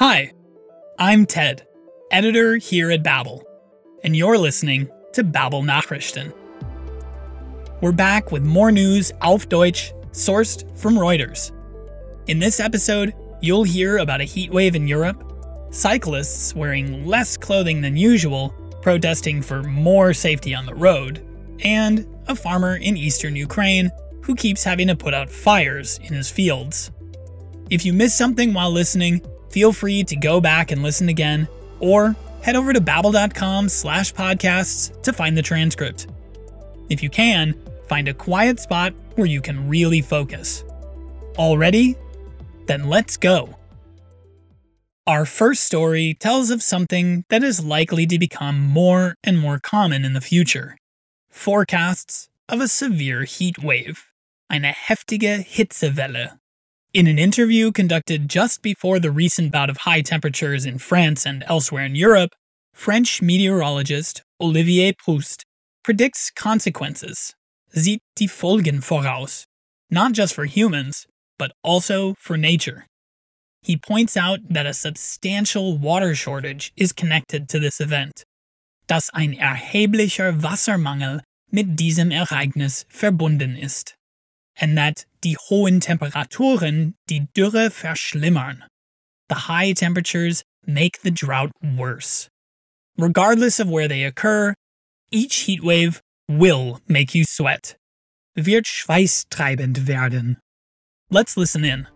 Hi, I'm Ted, editor here at Babbel, and you're listening to Babbel Nachrichten. We're back with more news auf Deutsch, sourced from Reuters. In this episode, you'll hear about a heatwave in Europe, cyclists wearing less clothing than usual, protesting for more safety on the road, and a farmer in eastern Ukraine who keeps having to put out fires in his fields. If you missed something while listening, feel free to go back and listen again, or head over to babbel.com slash podcasts to find the transcript. If you can, find a quiet spot where you can really focus. All ready? Then let's go. Our first story tells of something that is likely to become more and more common in the future. Forecasts of a severe heat wave, eine heftige Hitzewelle. In an interview conducted just before the recent bout of high temperatures in France and elsewhere in Europe, French meteorologist Olivier Proust predicts consequences, sieht die Folgen voraus, not just for humans, but also for nature. He points out that a substantial water shortage is connected to this event, dass ein erheblicher Wassermangel mit diesem Ereignis verbunden ist, and that die hohen Temperaturen die Dürre verschlimmern. The high temperatures make the drought worse. Regardless of where they occur, each heatwave will make you sweat. Wird schweißtreibend werden. Let's listen in.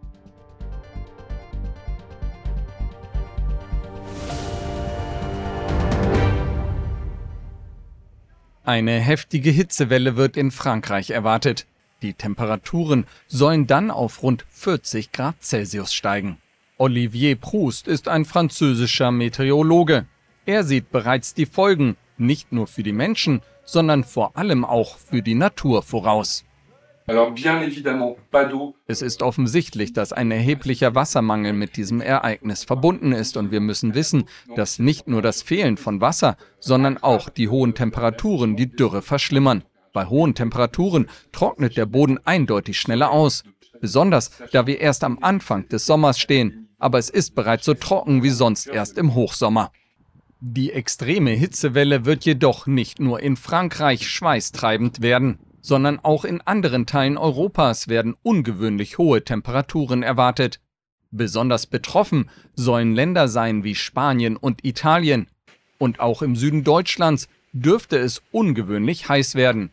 Eine heftige Hitzewelle wird in Frankreich erwartet. Die Temperaturen sollen dann auf rund 40 Grad Celsius steigen. Olivier Proust ist ein französischer Meteorologe. Er sieht bereits die Folgen, nicht nur für die Menschen, sondern vor allem auch für die Natur voraus. Es ist offensichtlich, dass ein erheblicher Wassermangel mit diesem Ereignis verbunden ist und wir müssen wissen, dass nicht nur das Fehlen von Wasser, sondern auch die hohen Temperaturen die Dürre verschlimmern. Bei hohen Temperaturen trocknet der Boden eindeutig schneller aus, besonders da wir erst am Anfang des Sommers stehen, aber es ist bereits so trocken wie sonst erst im Hochsommer. Die extreme Hitzewelle wird jedoch nicht nur in Frankreich schweißtreibend werden sondern auch in anderen Teilen Europas werden ungewöhnlich hohe Temperaturen erwartet. Besonders betroffen sollen Länder sein wie Spanien und Italien. Und auch im Süden Deutschlands dürfte es ungewöhnlich heiß werden.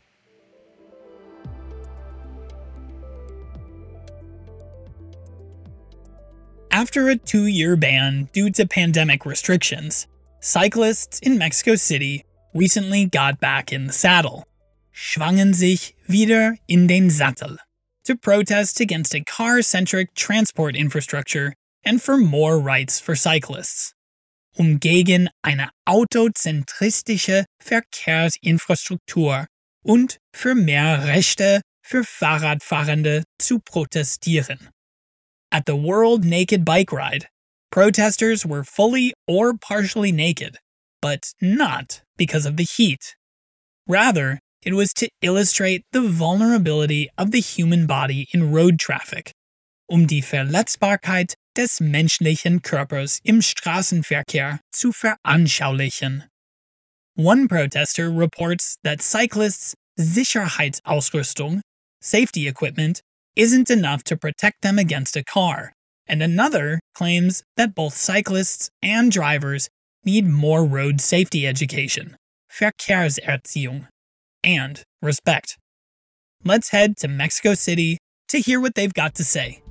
After a two year ban due to pandemic restrictions, cyclists in Mexico City recently got back in the saddle. schwangen sich wieder in den Sattel to protest against a car centric transport infrastructure and for more rights for cyclists. Um gegen eine autozentristische Verkehrsinfrastruktur und für mehr Rechte für Fahrradfahrende zu protestieren. At the World Naked Bike Ride, protesters were fully or partially naked, but not because of the heat. Rather, it was to illustrate the vulnerability of the human body in road traffic, um die Verletzbarkeit des menschlichen Körpers im Straßenverkehr zu veranschaulichen. One protester reports that cyclists' Sicherheitsausrüstung, safety equipment, isn't enough to protect them against a car, and another claims that both cyclists and drivers need more road safety education, Verkehrserziehung, and respect. Let's head to Mexico City to hear what they've got to say.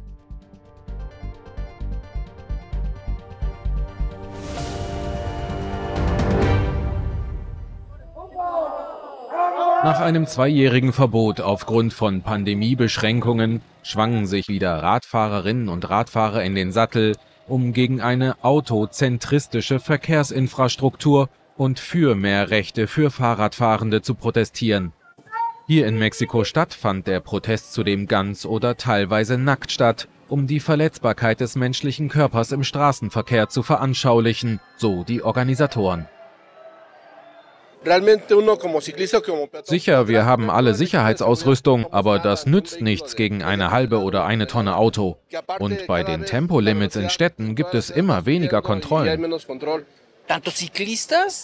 Nach einem zweijährigen Verbot aufgrund von Pandemiebeschränkungen schwangen sich wieder Radfahrerinnen und Radfahrer in den Sattel, um gegen eine autozentristische Verkehrsinfrastruktur und für mehr Rechte für Fahrradfahrende zu protestieren. Hier in Mexiko-Stadt fand der Protest zudem ganz oder teilweise nackt statt, um die Verletzbarkeit des menschlichen Körpers im Straßenverkehr zu veranschaulichen, so die Organisatoren. Sicher, wir haben alle Sicherheitsausrüstung, aber das nützt nichts gegen eine halbe oder eine Tonne Auto. Und bei den Tempolimits in Städten gibt es immer weniger Kontrollen.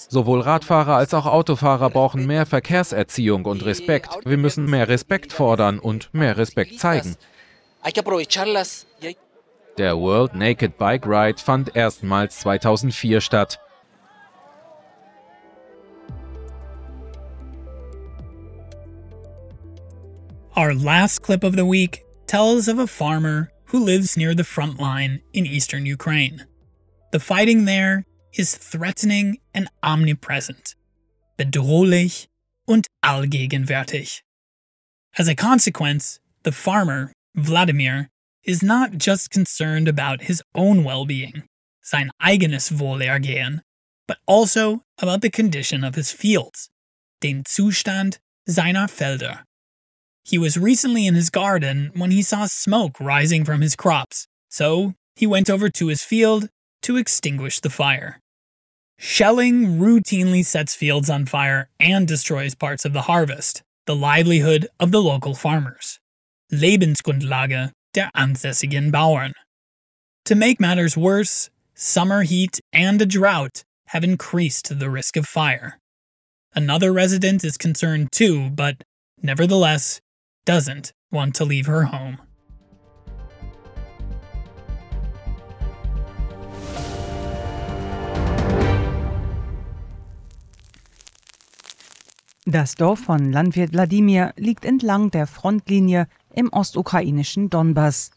Sowohl Radfahrer als auch Autofahrer brauchen mehr Verkehrserziehung und Respekt. Wir müssen mehr Respekt fordern und mehr Respekt zeigen. Der World Naked Bike Ride fand erstmals 2004 statt. Our last clip of the week tells of a farmer who lives near the front line in eastern Ukraine. The fighting there is threatening and omnipresent, bedrohlich und allgegenwärtig. As a consequence, the farmer, Vladimir, is not just concerned about his own well being, sein eigenes Wohlergehen, but also about the condition of his fields, den Zustand seiner Felder. He was recently in his garden when he saw smoke rising from his crops, so he went over to his field to extinguish the fire. Shelling routinely sets fields on fire and destroys parts of the harvest, the livelihood of the local farmers. Lebensgrundlage der ansässigen Bauern. To make matters worse, summer heat and a drought have increased the risk of fire. Another resident is concerned too, but nevertheless, doesn't want to leave her home. Das Dorf von Landwirt Wladimir liegt entlang der Frontlinie im ostukrainischen Donbass.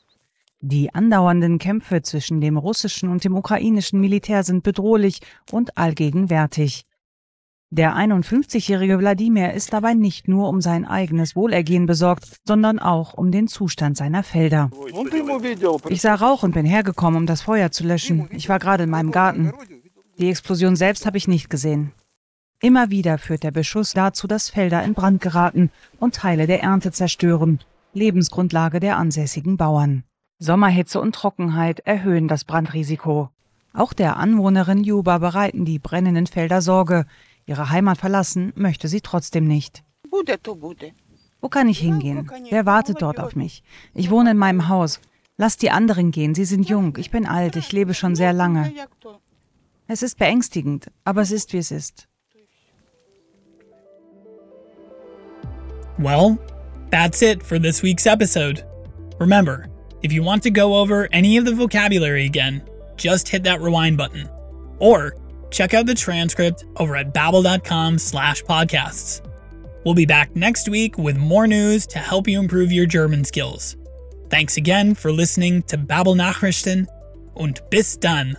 Die andauernden Kämpfe zwischen dem russischen und dem ukrainischen Militär sind bedrohlich und allgegenwärtig. Der 51-jährige Wladimir ist dabei nicht nur um sein eigenes Wohlergehen besorgt, sondern auch um den Zustand seiner Felder. Ich sah Rauch und bin hergekommen, um das Feuer zu löschen. Ich war gerade in meinem Garten. Die Explosion selbst habe ich nicht gesehen. Immer wieder führt der Beschuss dazu, dass Felder in Brand geraten und Teile der Ernte zerstören, Lebensgrundlage der ansässigen Bauern. Sommerhitze und Trockenheit erhöhen das Brandrisiko. Auch der Anwohnerin Juba bereiten die brennenden Felder Sorge. Ihre Heimat verlassen möchte sie trotzdem nicht. Wo kann ich hingehen? Wer wartet dort auf mich? Ich wohne in meinem Haus. Lass die anderen gehen, sie sind jung. Ich bin alt, ich lebe schon sehr lange. Es ist beängstigend, aber es ist, wie es ist. Well, that's it for this week's episode. Remember, if you want to go over any of the vocabulary again, just hit that rewind button. Or check out the transcript over at babbel.com slash podcasts. We'll be back next week with more news to help you improve your German skills. Thanks again for listening to Babbel Nachrichten und bis dann.